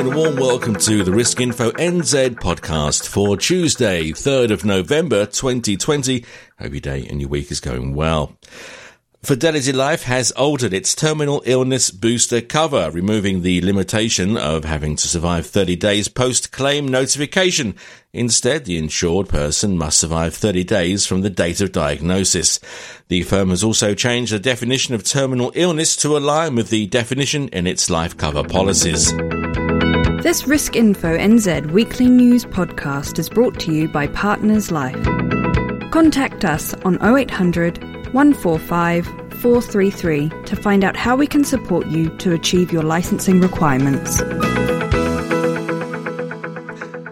and a warm welcome to the Risk Info NZ podcast for Tuesday, 3rd of November 2020. Hope your day and your week is going well. Fidelity Life has altered its terminal illness booster cover, removing the limitation of having to survive 30 days post-claim notification. Instead, the insured person must survive 30 days from the date of diagnosis. The firm has also changed the definition of terminal illness to align with the definition in its life cover policies. This Risk Info NZ weekly news podcast is brought to you by Partners Life. Contact us on 0800 145 433 to find out how we can support you to achieve your licensing requirements.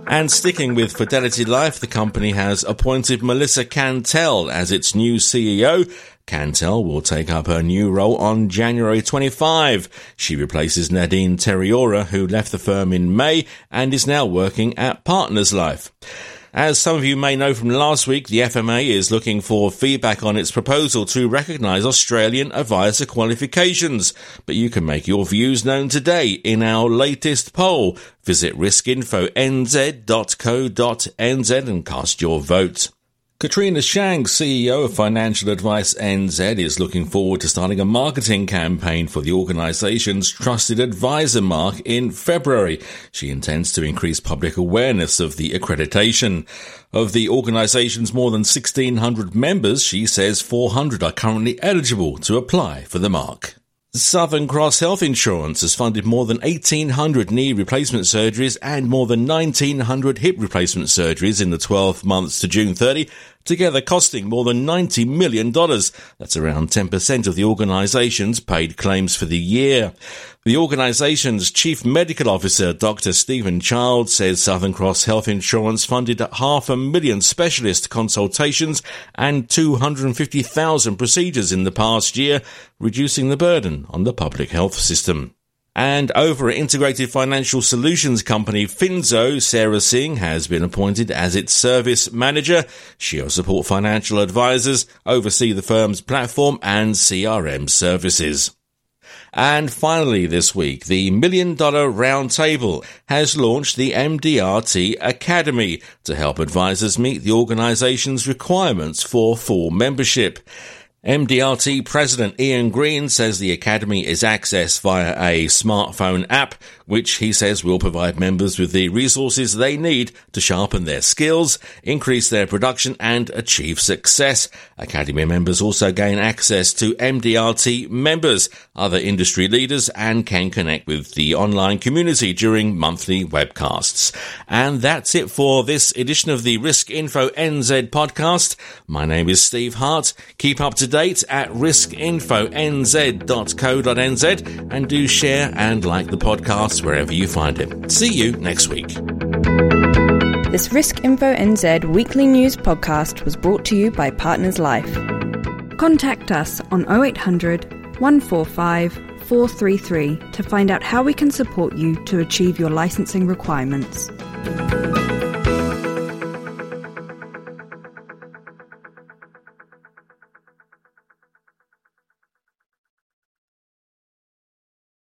And sticking with Fidelity Life, the company has appointed Melissa Cantwell as its new CEO. Cantwell will take up her new role on January 25. She replaces Nadine Tereora, who left the firm in May and is now working at Partners Life. As some of you may know from last week, the FMA is looking for feedback on its proposal to recognise Australian advisor qualifications. But you can make your views known today in our latest poll. Visit riskinfonz.co.nz and cast your vote. Katrina Shanks, CEO of Financial Advice NZ, is looking forward to starting a marketing campaign for the organisation's Trusted Advisor mark in February. She intends to increase public awareness of the accreditation. Of the organisation's more than 1,600 members, she says 400 are currently eligible to apply for the mark. Southern Cross Health Insurance has funded more than 1,800 knee replacement surgeries and more than 1,900 hip replacement surgeries in the 12 months to June 30, together costing more than $90 million. That's around 10% of the organisation's paid claims for the year. The organisation's chief medical officer, Dr. Stephen Child, says Southern Cross Health Insurance funded half a million specialist consultations and 250,000 procedures in the past year, reducing the burden on the public health system. And over at Integrated Financial Solutions Company Finzo, Sarah Singh has been appointed as its service manager. She'll support financial advisors, oversee the firm's platform and CRM services. And finally this week, the Million Dollar Roundtable has launched the MDRT Academy to help advisors meet the organization's requirements for full membership. MDRT President Ian Green says the Academy is accessed via a smartphone app, which he says will provide members with the resources they need to sharpen their skills, increase their production, and achieve success. Academy members also gain access to MDRT members, other industry leaders, and can connect with the online community during monthly webcasts. And that's it for this edition of the Risk Info NZ podcast. My name is Steve Hart. Keep up to date at riskinfonz.co.nz and do share and like the podcast wherever you find it. See you next week. This Risk Info NZ weekly news podcast was brought to you by Partners Life. Contact us on 0800 145 433 to find out how we can support you to achieve your licensing requirements.